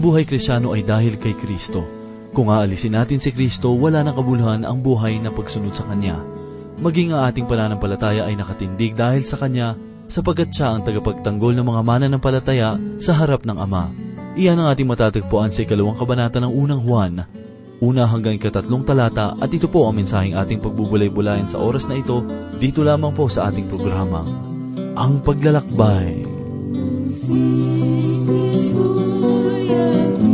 Ang buhay krisyano ay dahil kay Kristo. Kung aalisin natin si Kristo, wala nang kabuluhan ang buhay na pagsunod sa Kanya. Maging ang ating pananampalataya ay nakatindig dahil sa Kanya, sapagkat siya ang tagapagtanggol ng mga mananampalataya sa harap ng Ama. Iyan ang ating matatagpuan sa ikalawang kabanata ng unang Juan, una hanggang ikatatlong talata at ito po ang mensaheng ating pagbubulay-bulayan sa oras na ito dito lamang po sa ating programa. Ang Paglalakbay. Si Kristo ay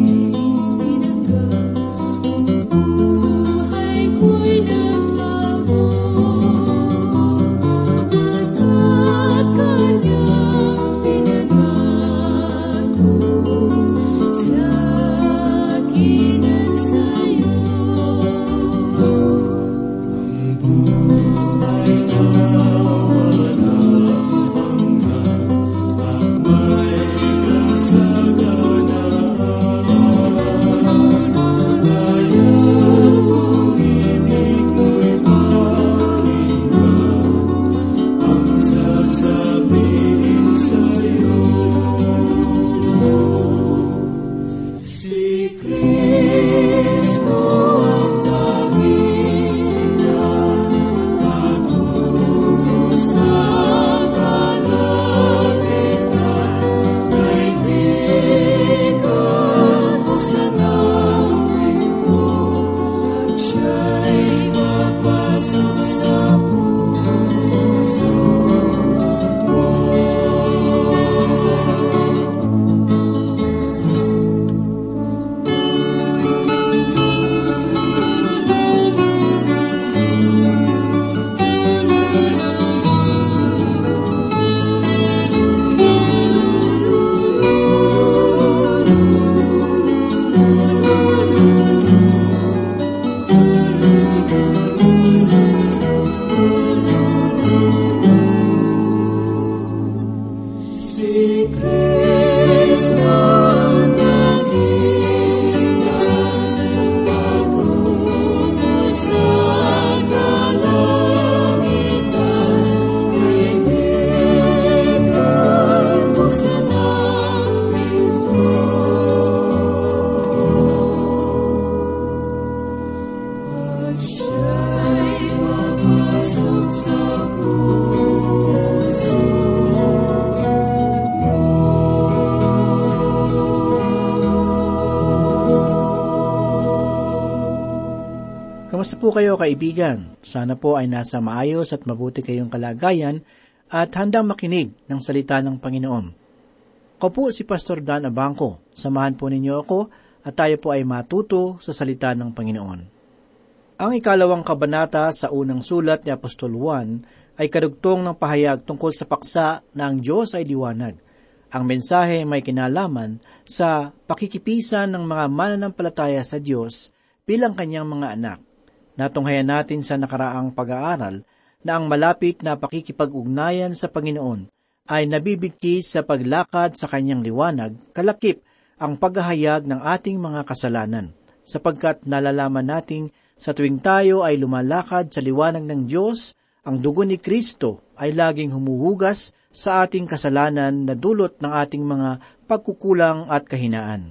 Kamusta po kayo kaibigan? Sana po ay nasa maayos at mabuti kayong kalagayan at handang makinig ng salita ng Panginoon. Ako po si Pastor Dan Abangco. Samahan po ninyo ako at tayo po ay matuto sa salita ng Panginoon. Ang ikalawang kabanata sa unang sulat ni Apostol Juan ay kadugtong ng pahayag tungkol sa paksa na ang Diyos ay liwanag. Ang mensahe may kinalaman sa pakikipisan ng mga mananampalataya sa Diyos bilang kanyang mga anak. Natunghayan natin sa nakaraang pag-aaral na ang malapit na pakikipag-ugnayan sa Panginoon ay nabibigkis sa paglakad sa kanyang liwanag, kalakip ang paghahayag ng ating mga kasalanan, sapagkat nalalaman nating sa tuwing tayo ay lumalakad sa liwanag ng Diyos, ang dugo ni Kristo ay laging humuhugas sa ating kasalanan na dulot ng ating mga pagkukulang at kahinaan.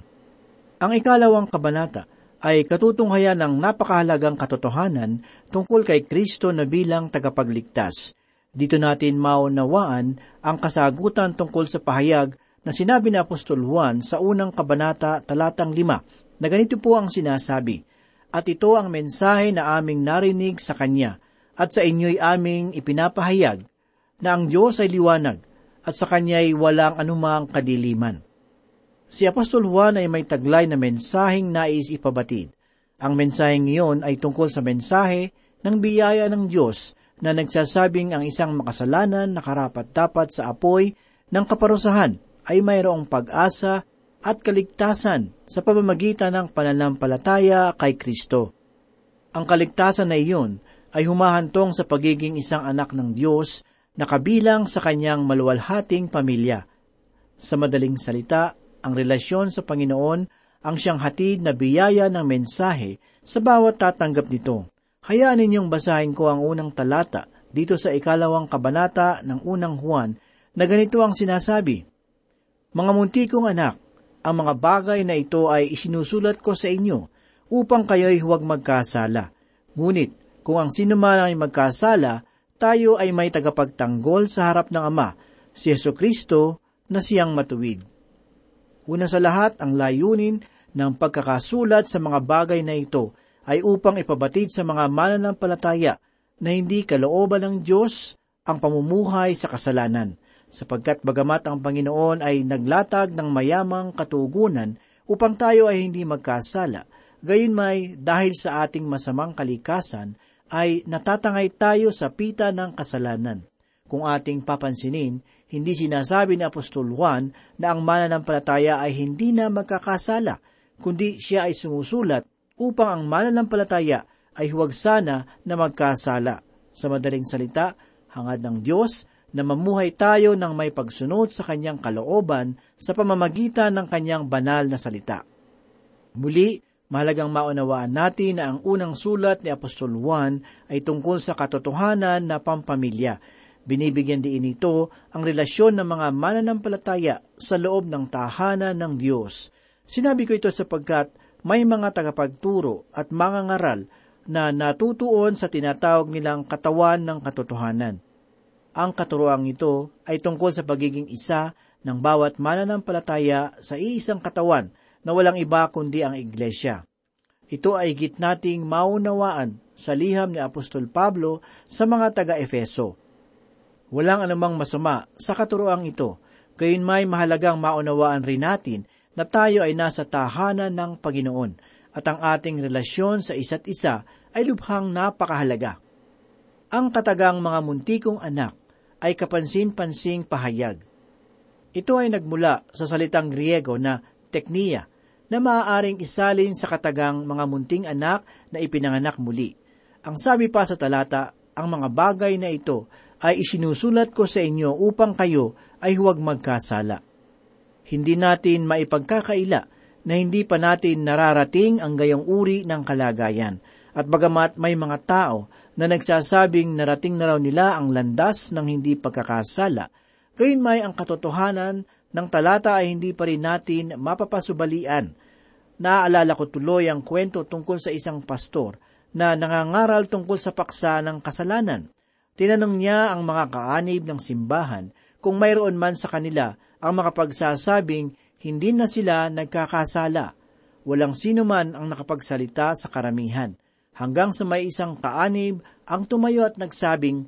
Ang ikalawang kabanata ay katutunghayan ng napakahalagang katotohanan tungkol kay Kristo na bilang tagapagligtas. Dito natin maunawaan ang kasagutan tungkol sa pahayag na sinabi ni Apostol Juan sa unang kabanata talatang lima na ganito po ang sinasabi, At ito ang mensahe na aming narinig sa Kanya at sa inyo'y aming ipinapahayag na ang Diyos ay liwanag at sa Kanya'y walang anumang kadiliman. Si Apostol Juan ay may taglay na mensaheng nais ipabatid. Ang mensaheng iyon ay tungkol sa mensahe ng biyaya ng Diyos na nagsasabing ang isang makasalanan na karapat-dapat sa apoy ng kaparusahan ay mayroong pag-asa at kaligtasan sa pamamagitan ng pananampalataya kay Kristo. Ang kaligtasan na iyon ay humahantong sa pagiging isang anak ng Diyos na kabilang sa kanyang maluwalhating pamilya. Sa madaling salita, ang relasyon sa Panginoon ang siyang hatid na biyaya ng mensahe sa bawat tatanggap nito. Hayaan ninyong basahin ko ang unang talata dito sa ikalawang kabanata ng unang Juan na ganito ang sinasabi, Mga muntikong anak, ang mga bagay na ito ay isinusulat ko sa inyo upang kayo'y huwag magkasala. Ngunit, kung ang sino man ay magkasala, tayo ay may tagapagtanggol sa harap ng Ama, si Yeso Kristo na siyang matuwid. Una sa lahat, ang layunin ng pagkakasulat sa mga bagay na ito ay upang ipabatid sa mga mananampalataya na hindi kalooban ng Diyos ang pamumuhay sa kasalanan, sapagkat bagamat ang Panginoon ay naglatag ng mayamang katugunan upang tayo ay hindi magkasala, gayon may dahil sa ating masamang kalikasan ay natatangay tayo sa pita ng kasalanan. Kung ating papansinin, hindi sinasabi ni Apostol Juan na ang mananampalataya ay hindi na magkakasala, kundi siya ay sumusulat upang ang mananampalataya ay huwag sana na magkasala. Sa madaling salita, hangad ng Diyos na mamuhay tayo ng may pagsunod sa kanyang kalooban sa pamamagitan ng kanyang banal na salita. Muli, mahalagang maunawaan natin na ang unang sulat ni Apostol Juan ay tungkol sa katotohanan na pampamilya. Binibigyan din ito ang relasyon ng mga mananampalataya sa loob ng tahanan ng Diyos. Sinabi ko ito sapagkat may mga tagapagturo at mga ngaral na natutuon sa tinatawag nilang katawan ng katotohanan. Ang katuroang ito ay tungkol sa pagiging isa ng bawat mananampalataya sa iisang katawan na walang iba kundi ang iglesia. Ito ay git nating maunawaan sa liham ni Apostol Pablo sa mga taga-Efeso. Walang anumang masama sa katuroang ito, gayon may mahalagang maunawaan rin natin na tayo ay nasa tahanan ng Panginoon at ang ating relasyon sa isa't isa ay lubhang napakahalaga. Ang katagang mga muntikong anak ay kapansin-pansing pahayag. Ito ay nagmula sa salitang Griego na tekniya na maaaring isalin sa katagang mga munting anak na ipinanganak muli. Ang sabi pa sa talata, ang mga bagay na ito ay isinusulat ko sa inyo upang kayo ay huwag magkasala. Hindi natin maipagkakaila na hindi pa natin nararating ang gayong uri ng kalagayan. At bagamat may mga tao na nagsasabing narating na raw nila ang landas ng hindi pagkakasala, gayon may ang katotohanan ng talata ay hindi pa rin natin mapapasubalian. Naaalala ko tuloy ang kwento tungkol sa isang pastor na nangangaral tungkol sa paksa ng kasalanan. Tinanong niya ang mga kaanib ng simbahan kung mayroon man sa kanila ang makapagsasabing hindi na sila nagkakasala. Walang sino man ang nakapagsalita sa karamihan. Hanggang sa may isang kaanib ang tumayo at nagsabing,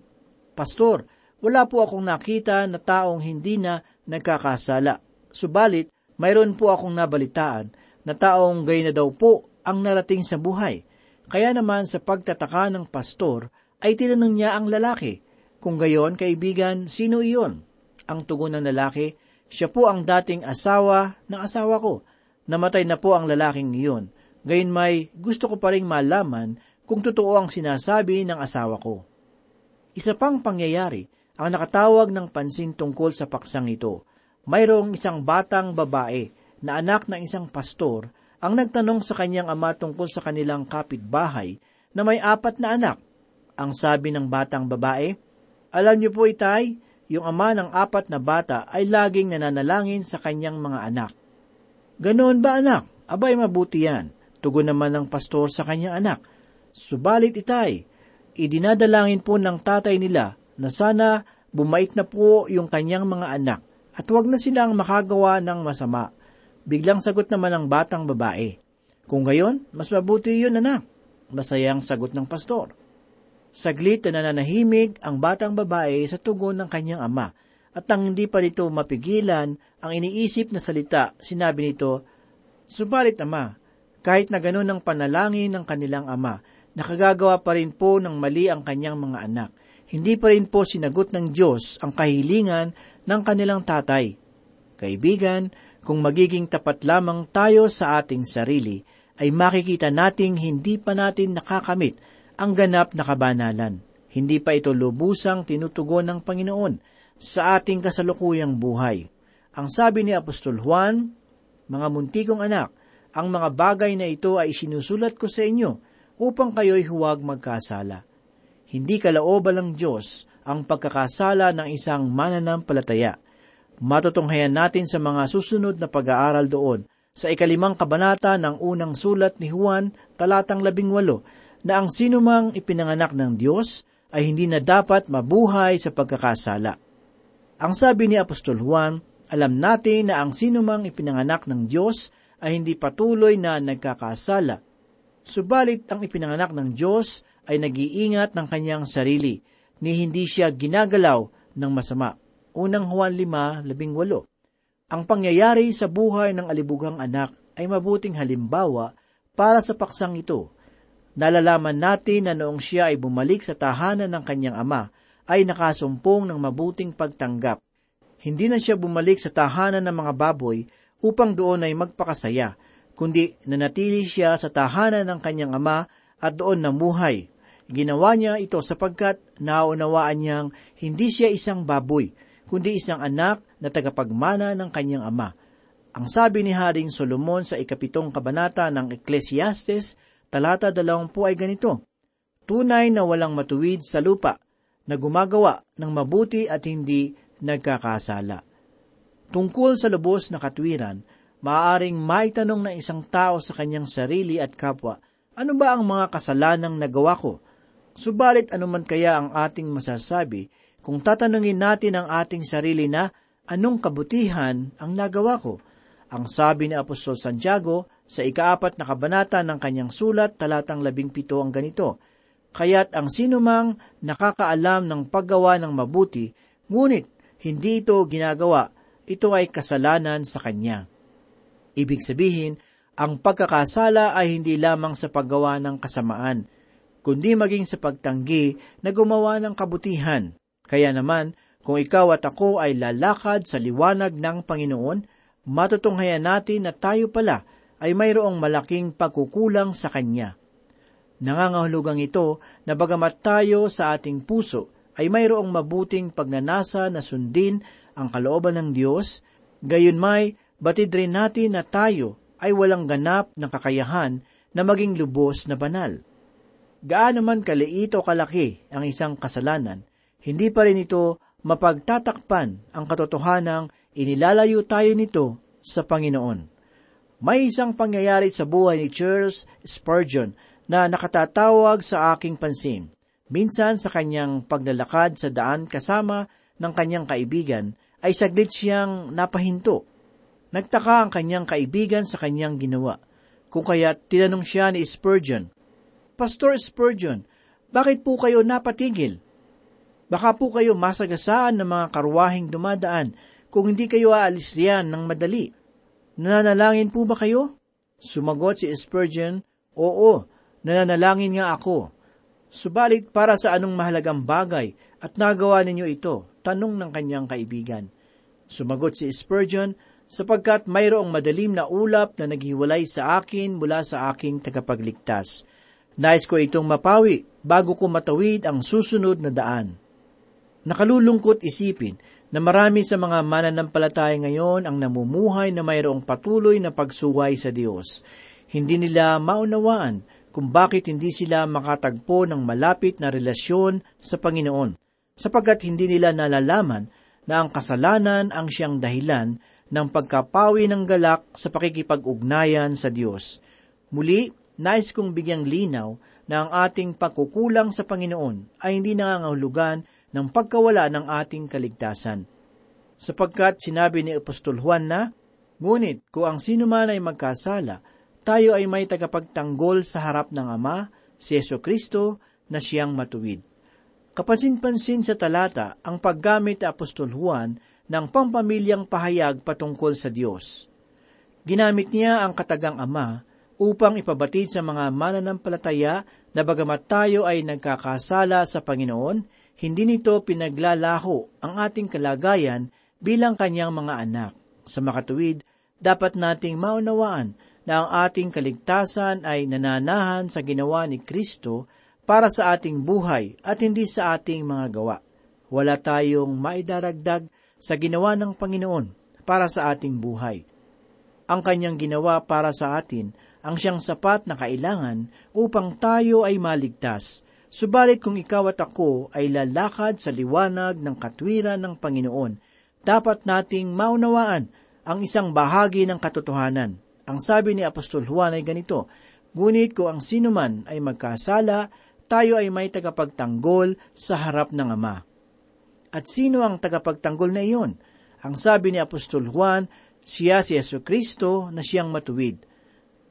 Pastor, wala po akong nakita na taong hindi na nagkakasala. Subalit, mayroon po akong nabalitaan na taong gay na daw po ang narating sa buhay. Kaya naman sa pagtataka ng pastor, ay tinanong niya ang lalaki, kung gayon, kaibigan, sino iyon? Ang tugon ng lalaki, siya po ang dating asawa ng asawa ko. Namatay na po ang lalaking iyon. Gayon may gusto ko pa rin malaman kung totoo ang sinasabi ng asawa ko. Isa pang pangyayari ang nakatawag ng pansin tungkol sa paksang ito. Mayroong isang batang babae na anak ng isang pastor ang nagtanong sa kanyang ama tungkol sa kanilang kapitbahay na may apat na anak. Ang sabi ng batang babae, Alam niyo po itay, yung ama ng apat na bata ay laging nananalangin sa kanyang mga anak. Ganoon ba anak? Abay mabuti yan. Tugon naman ng pastor sa kanyang anak. Subalit itay, idinadalangin po ng tatay nila na sana bumait na po yung kanyang mga anak at huwag na silang makagawa ng masama. Biglang sagot naman ng batang babae. Kung gayon, mas mabuti yun anak. Masayang sagot ng pastor. Saglit na nananahimik ang batang babae sa tugon ng kanyang ama at nang hindi pa nito mapigilan ang iniisip na salita, sinabi nito, Subalit ama, kahit na ganun ang panalangin ng kanilang ama, nakagagawa pa rin po ng mali ang kanyang mga anak. Hindi pa rin po sinagot ng Diyos ang kahilingan ng kanilang tatay. Kaibigan, kung magiging tapat lamang tayo sa ating sarili, ay makikita nating hindi pa natin nakakamit ang ganap na kabanalan. Hindi pa ito lubusang tinutugon ng Panginoon sa ating kasalukuyang buhay. Ang sabi ni Apostol Juan, Mga muntikong anak, ang mga bagay na ito ay sinusulat ko sa inyo upang kayo'y huwag magkasala. Hindi kalaoban ng Diyos ang pagkakasala ng isang mananampalataya. Matutunghayan natin sa mga susunod na pag-aaral doon sa ikalimang kabanata ng unang sulat ni Juan, talatang labing walo, na ang sinumang ipinanganak ng Diyos ay hindi na dapat mabuhay sa pagkakasala. Ang sabi ni Apostol Juan, alam natin na ang sinumang ipinanganak ng Diyos ay hindi patuloy na nagkakasala. Subalit ang ipinanganak ng Diyos ay nag-iingat ng kanyang sarili, ni hindi siya ginagalaw ng masama. Unang Juan 5:18. Ang pangyayari sa buhay ng alibugang anak ay mabuting halimbawa para sa paksang ito. Nalalaman natin na noong siya ay bumalik sa tahanan ng kanyang ama, ay nakasumpong ng mabuting pagtanggap. Hindi na siya bumalik sa tahanan ng mga baboy upang doon ay magpakasaya, kundi nanatili siya sa tahanan ng kanyang ama at doon namuhay. Ginawa niya ito sapagkat naunawaan niyang hindi siya isang baboy, kundi isang anak na tagapagmana ng kanyang ama. Ang sabi ni Haring Solomon sa ikapitong kabanata ng Ecclesiastes, talata dalawampu ay ganito, Tunay na walang matuwid sa lupa, na gumagawa ng mabuti at hindi nagkakasala. Tungkol sa lubos na katwiran, maaaring maitanong ng isang tao sa kanyang sarili at kapwa, ano ba ang mga kasalanang nagawa ko? Subalit anuman kaya ang ating masasabi kung tatanungin natin ang ating sarili na anong kabutihan ang nagawa ko? Ang sabi ni Apostol Santiago sa ikaapat na kabanata ng kanyang sulat talatang labing pito ang ganito, Kaya't ang sinumang nakakaalam ng paggawa ng mabuti, ngunit hindi ito ginagawa, ito ay kasalanan sa kanya. Ibig sabihin, ang pagkakasala ay hindi lamang sa paggawa ng kasamaan, kundi maging sa pagtanggi na gumawa ng kabutihan. Kaya naman, kung ikaw at ako ay lalakad sa liwanag ng Panginoon, matutunghayan natin na tayo pala ay mayroong malaking pagkukulang sa Kanya. Nangangahulugang ito na bagamat tayo sa ating puso ay mayroong mabuting pagnanasa na sundin ang kalooban ng Diyos, gayon may batid rin natin na tayo ay walang ganap na kakayahan na maging lubos na banal. Gaano man kaliit o kalaki ang isang kasalanan, hindi pa rin ito mapagtatakpan ang katotohanang inilalayo tayo nito sa Panginoon. May isang pangyayari sa buhay ni Charles Spurgeon na nakatatawag sa aking pansin. Minsan sa kanyang paglalakad sa daan kasama ng kanyang kaibigan ay saglit siyang napahinto. Nagtaka ang kanyang kaibigan sa kanyang ginawa. Kung kaya tinanong siya ni Spurgeon, Pastor Spurgeon, bakit po kayo napatigil? Baka po kayo masagasaan ng mga karwahing dumadaan kung hindi kayo aalis riyan ng madali. Nananalangin po ba kayo? Sumagot si Spurgeon, Oo, nananalangin nga ako. Subalit para sa anong mahalagang bagay at nagawa ninyo ito? Tanong ng kanyang kaibigan. Sumagot si Spurgeon, sapagkat mayroong madalim na ulap na naghiwalay sa akin mula sa aking tagapagligtas. Nais ko itong mapawi bago ko matawid ang susunod na daan. Nakalulungkot isipin na marami sa mga mananampalataya ngayon ang namumuhay na mayroong patuloy na pagsuway sa Diyos. Hindi nila maunawaan kung bakit hindi sila makatagpo ng malapit na relasyon sa Panginoon, sapagkat hindi nila nalalaman na ang kasalanan ang siyang dahilan ng pagkapawi ng galak sa pakikipag-ugnayan sa Diyos. Muli, nais kong bigyang linaw na ang ating pagkukulang sa Panginoon ay hindi nangangahulugan ng pagkawala ng ating kaligtasan. Sapagkat sinabi ni Apostol Juan na, Ngunit kung ang sino man ay magkasala, tayo ay may tagapagtanggol sa harap ng Ama, si Yeso Kristo, na siyang matuwid. Kapansin-pansin sa talata ang paggamit ni Apostol Juan ng pampamilyang pahayag patungkol sa Diyos. Ginamit niya ang katagang Ama upang ipabatid sa mga mananampalataya na bagamat tayo ay nagkakasala sa Panginoon, hindi nito pinaglalaho ang ating kalagayan bilang kanyang mga anak. Sa makatuwid, dapat nating maunawaan na ang ating kaligtasan ay nananahan sa ginawa ni Kristo para sa ating buhay at hindi sa ating mga gawa. Wala tayong maidaragdag sa ginawa ng Panginoon para sa ating buhay. Ang kanyang ginawa para sa atin ang siyang sapat na kailangan upang tayo ay maligtas. Subalit kung ikaw at ako ay lalakad sa liwanag ng katwiran ng Panginoon, dapat nating maunawaan ang isang bahagi ng katotohanan. Ang sabi ni Apostol Juan ay ganito, Ngunit kung ang sino man ay magkasala, tayo ay may tagapagtanggol sa harap ng Ama. At sino ang tagapagtanggol na iyon? Ang sabi ni Apostol Juan, siya si Yesu Kristo na siyang matuwid.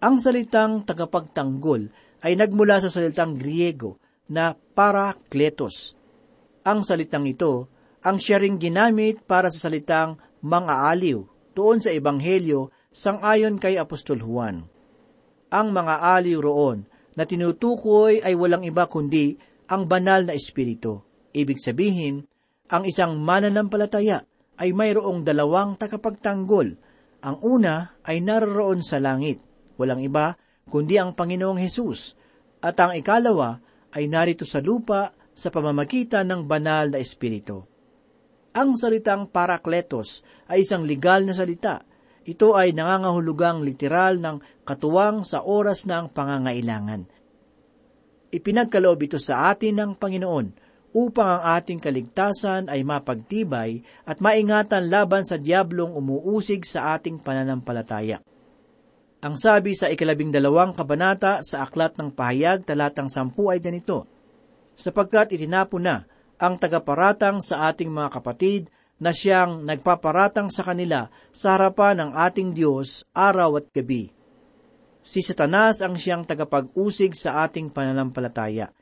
Ang salitang tagapagtanggol ay nagmula sa salitang Griego na parakletos. Ang salitang ito ang siya ring ginamit para sa salitang mga aliw doon sa Ebanghelyo sangayon kay Apostol Juan. Ang mga aliw roon na tinutukoy ay walang iba kundi ang banal na espiritu. Ibig sabihin, ang isang mananampalataya ay mayroong dalawang takapagtanggol. Ang una ay naroroon sa langit, walang iba kundi ang Panginoong Hesus. At ang ikalawa ay narito sa lupa sa pamamagitan ng banal na espiritu. Ang salitang parakletos ay isang legal na salita. Ito ay nangangahulugang literal ng katuwang sa oras ng pangangailangan. Ipinagkaloob ito sa atin ng Panginoon upang ang ating kaligtasan ay mapagtibay at maingatan laban sa diablong umuusig sa ating pananampalataya. Ang sabi sa ikalabing dalawang kabanata sa Aklat ng Pahayag talatang sampu ay ganito, sapagkat itinapo na ang tagaparatang sa ating mga kapatid na siyang nagpaparatang sa kanila sa harapan ng ating Diyos araw at gabi. Si Satanas ang siyang tagapag-usig sa ating pananampalataya.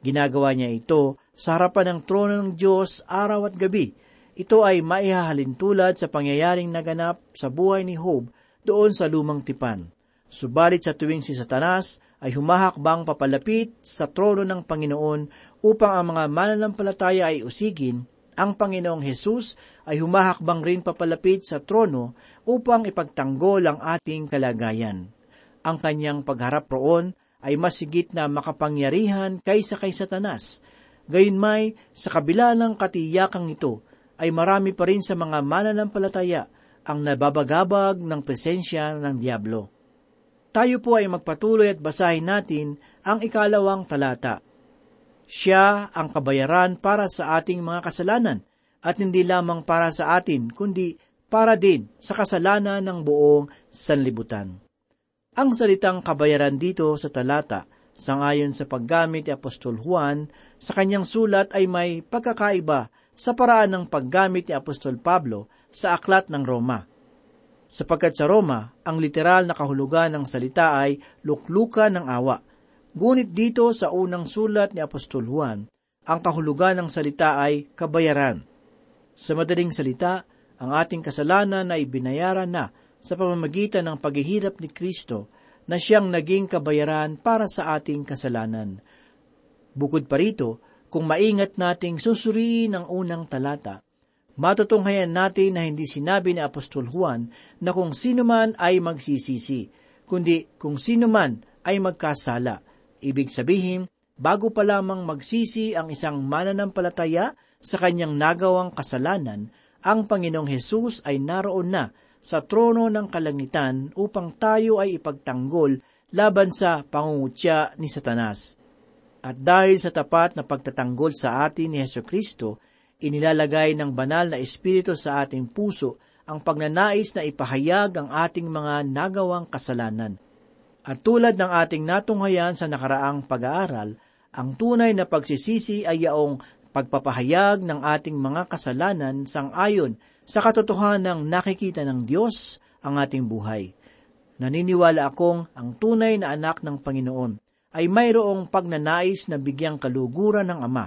Ginagawa niya ito sa harapan ng trono ng Diyos araw at gabi. Ito ay maihahalin tulad sa pangyayaring naganap sa buhay ni Job doon sa lumang tipan. Subalit sa tuwing si Satanas ay humahakbang papalapit sa trono ng Panginoon upang ang mga mananampalataya ay usigin, ang Panginoong Hesus ay humahakbang rin papalapit sa trono upang ipagtanggol ang ating kalagayan. Ang kanyang pagharap roon ay masigit na makapangyarihan kaysa kay Satanas. Gayunmay, sa kabila ng katiyakang ito, ay marami pa rin sa mga mananampalataya ang nababagabag ng presensya ng Diablo. Tayo po ay magpatuloy at basahin natin ang ikalawang talata. Siya ang kabayaran para sa ating mga kasalanan at hindi lamang para sa atin, kundi para din sa kasalanan ng buong sanlibutan. Ang salitang kabayaran dito sa talata, sangayon sa paggamit ni Apostol Juan, sa kanyang sulat ay may pagkakaiba sa paraan ng paggamit ni Apostol Pablo sa aklat ng Roma. Sapagkat sa Roma, ang literal na kahulugan ng salita ay luklukan ng awa. Ngunit dito sa unang sulat ni Apostol Juan, ang kahulugan ng salita ay kabayaran. Sa madaling salita, ang ating kasalanan ay binayaran na sa pamamagitan ng paghihirap ni Kristo na siyang naging kabayaran para sa ating kasalanan. Bukod pa rito, kung maingat nating susuriin ang unang talata, matutunghayan natin na hindi sinabi ni Apostol Juan na kung sino man ay magsisisi, kundi kung sino man ay magkasala. Ibig sabihin, bago pa lamang magsisi ang isang mananampalataya sa kanyang nagawang kasalanan, ang Panginoong Hesus ay naroon na sa trono ng kalangitan upang tayo ay ipagtanggol laban sa pangungutya ni Satanas. At dahil sa tapat na pagtatanggol sa atin ni Heso Kristo, inilalagay ng banal na Espiritu sa ating puso ang pagnanais na ipahayag ang ating mga nagawang kasalanan. At tulad ng ating natunghayan sa nakaraang pag-aaral, ang tunay na pagsisisi ay yaong pagpapahayag ng ating mga kasalanan sang ayon sa katotohanan ng nakikita ng Diyos ang ating buhay. Naniniwala akong ang tunay na anak ng Panginoon ay mayroong pagnanais na bigyang kaluguran ng Ama,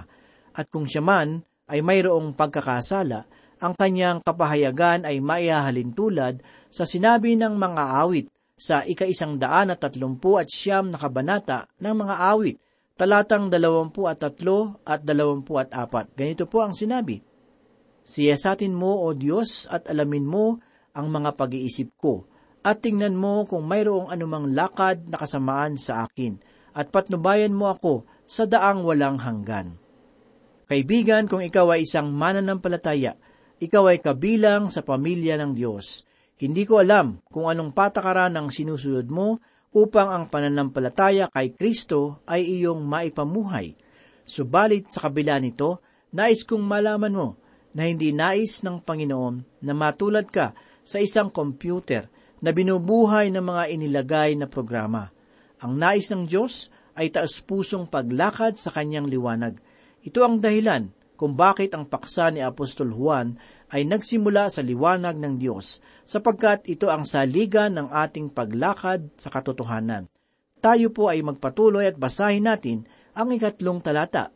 at kung siya man ay mayroong pagkakasala, ang kanyang kapahayagan ay maihahalin tulad sa sinabi ng mga awit sa ika-isang daan at tatlumpu at siyam na kabanata ng mga awit, talatang dalawampu at tatlo at dalawampu at apat. Ganito po ang sinabi, Siyasatin mo, O Diyos, at alamin mo ang mga pag-iisip ko, at tingnan mo kung mayroong anumang lakad na kasamaan sa akin, at patnubayan mo ako sa daang walang hanggan. Kaibigan, kung ikaw ay isang mananampalataya, ikaw ay kabilang sa pamilya ng Diyos. Hindi ko alam kung anong patakaran ang sinusunod mo upang ang pananampalataya kay Kristo ay iyong maipamuhay. Subalit sa kabila nito, nais kong malaman mo na hindi nais ng Panginoon na matulad ka sa isang computer na binubuhay ng mga inilagay na programa. Ang nais ng Diyos ay taas-pusong paglakad sa kanyang liwanag. Ito ang dahilan kung bakit ang paksa ni Apostol Juan ay nagsimula sa liwanag ng Diyos, sapagkat ito ang saligan ng ating paglakad sa katotohanan. Tayo po ay magpatuloy at basahin natin ang ikatlong talata.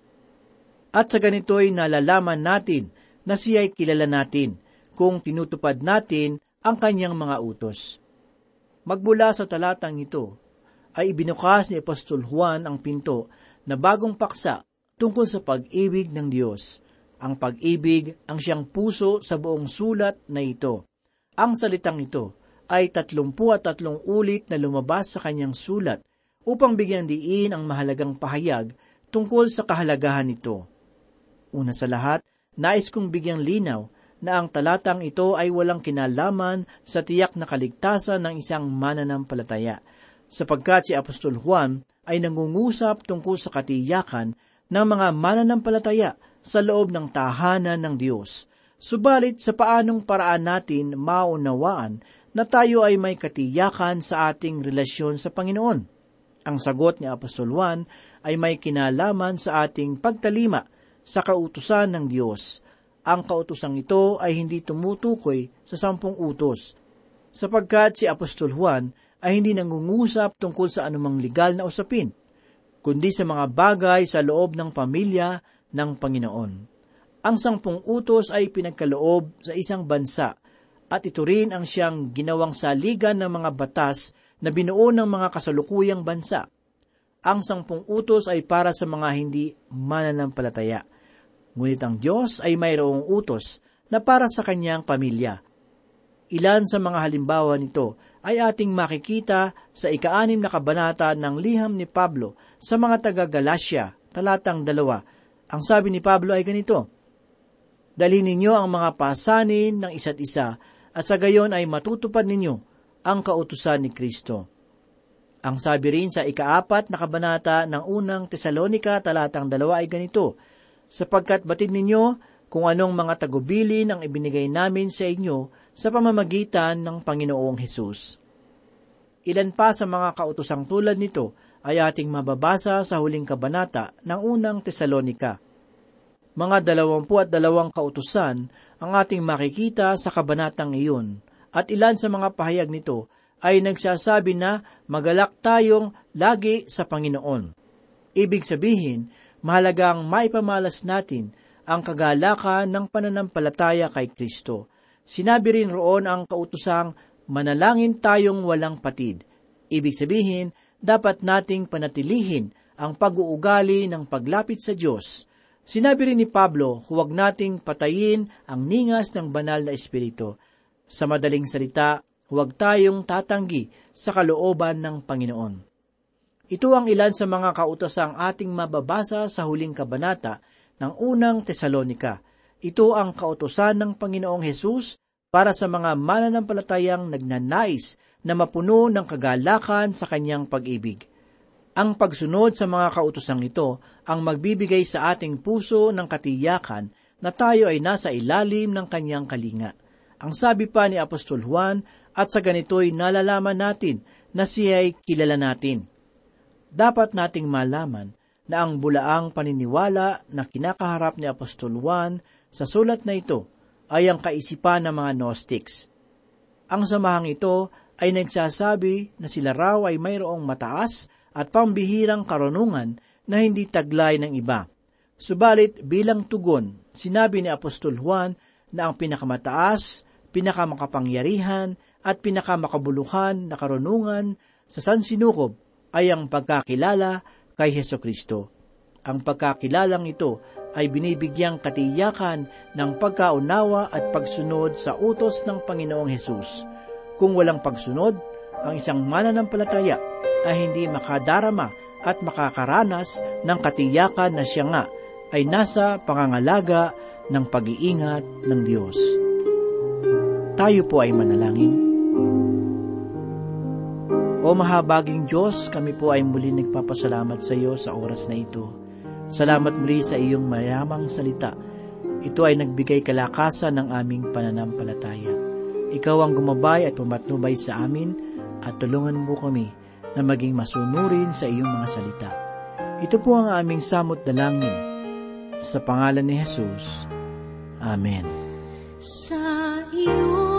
At sa ganito'y nalalaman natin na siya'y kilala natin kung tinutupad natin ang kanyang mga utos. Magmula sa talatang ito, ay ibinukas ni Apostol Juan ang pinto na bagong paksa tungkol sa pag-ibig ng Diyos. Ang pag-ibig ang siyang puso sa buong sulat na ito. Ang salitang ito ay tatlumpu at tatlong ulit na lumabas sa kanyang sulat upang bigyan diin ang mahalagang pahayag tungkol sa kahalagahan nito. Una sa lahat, nais kong bigyang linaw na ang talatang ito ay walang kinalaman sa tiyak na kaligtasan ng isang mananampalataya – sapagkat si Apostol Juan ay nangungusap tungkol sa katiyakan ng mga mananampalataya sa loob ng tahanan ng Diyos. Subalit sa paanong paraan natin maunawaan na tayo ay may katiyakan sa ating relasyon sa Panginoon? Ang sagot ni Apostol Juan ay may kinalaman sa ating pagtalima sa kautusan ng Diyos. Ang kautusang ito ay hindi tumutukoy sa sampung utos, sapagkat si Apostol Juan ay hindi nangungusap tungkol sa anumang legal na usapin, kundi sa mga bagay sa loob ng pamilya ng Panginoon. Ang sangpong utos ay pinagkaloob sa isang bansa at ito rin ang siyang ginawang saligan ng mga batas na binuo ng mga kasalukuyang bansa. Ang sangpong utos ay para sa mga hindi mananampalataya. Ngunit ang Diyos ay mayroong utos na para sa kanyang pamilya. Ilan sa mga halimbawa nito ay ating makikita sa ikaanim na kabanata ng liham ni Pablo sa mga taga-Galasya, talatang dalawa. Ang sabi ni Pablo ay ganito, Dalhin ninyo ang mga pasanin ng isa't isa at sa gayon ay matutupad ninyo ang kautusan ni Kristo. Ang sabi rin sa ikaapat na kabanata ng unang Tesalonika talatang dalawa ay ganito, sapagkat batid ninyo kung anong mga tagubilin ang ibinigay namin sa inyo sa pamamagitan ng Panginoong Hesus. Ilan pa sa mga kautosang tulad nito ay ating mababasa sa huling kabanata ng unang Tesalonika. Mga dalawampu at dalawang kautusan ang ating makikita sa kabanatang iyon, at ilan sa mga pahayag nito ay nagsasabi na magalak tayong lagi sa Panginoon. Ibig sabihin, mahalagang maipamalas natin ang kagalakan ng pananampalataya kay Kristo Sinabi rin roon ang kautusang manalangin tayong walang patid. Ibig sabihin, dapat nating panatilihin ang pag-uugali ng paglapit sa Diyos. Sinabi rin ni Pablo, huwag nating patayin ang ningas ng banal na espiritu. Sa madaling salita, huwag tayong tatanggi sa kalooban ng Panginoon. Ito ang ilan sa mga kautasang ating mababasa sa huling kabanata ng unang Tesalonika – ito ang kautosan ng Panginoong Hesus para sa mga mananampalatayang nagnanais na mapuno ng kagalakan sa kanyang pag-ibig. Ang pagsunod sa mga kautosang ito ang magbibigay sa ating puso ng katiyakan na tayo ay nasa ilalim ng kanyang kalinga. Ang sabi pa ni Apostol Juan, at sa ganito'y nalalaman natin na siya ay kilala natin. Dapat nating malaman na ang bulaang paniniwala na kinakaharap ni Apostol Juan sa sulat na ito ay ang kaisipan ng mga Gnostics. Ang samahang ito ay nagsasabi na sila raw ay mayroong mataas at pambihirang karunungan na hindi taglay ng iba. Subalit bilang tugon, sinabi ni Apostol Juan na ang pinakamataas, pinakamakapangyarihan at pinakamakabuluhan na karunungan sa sansinukob ay ang pagkakilala kay Heso Kristo. Ang pagkakilalang ito ay binibigyang katiyakan ng pagkaunawa at pagsunod sa utos ng Panginoong Hesus. Kung walang pagsunod, ang isang mananampalataya ay hindi makadarama at makakaranas ng katiyakan na siya nga ay nasa pangangalaga ng pag-iingat ng Diyos. Tayo po ay manalangin. O mahabaging Diyos, kami po ay muli nagpapasalamat sa iyo sa oras na ito. Salamat muli sa iyong mayamang salita. Ito ay nagbigay kalakasan ng aming pananampalataya. Ikaw ang gumabay at pumatnubay sa amin at tulungan mo kami na maging masunurin sa iyong mga salita. Ito po ang aming samot dalangin. Sa pangalan ni Jesus. Amen. Sa iyo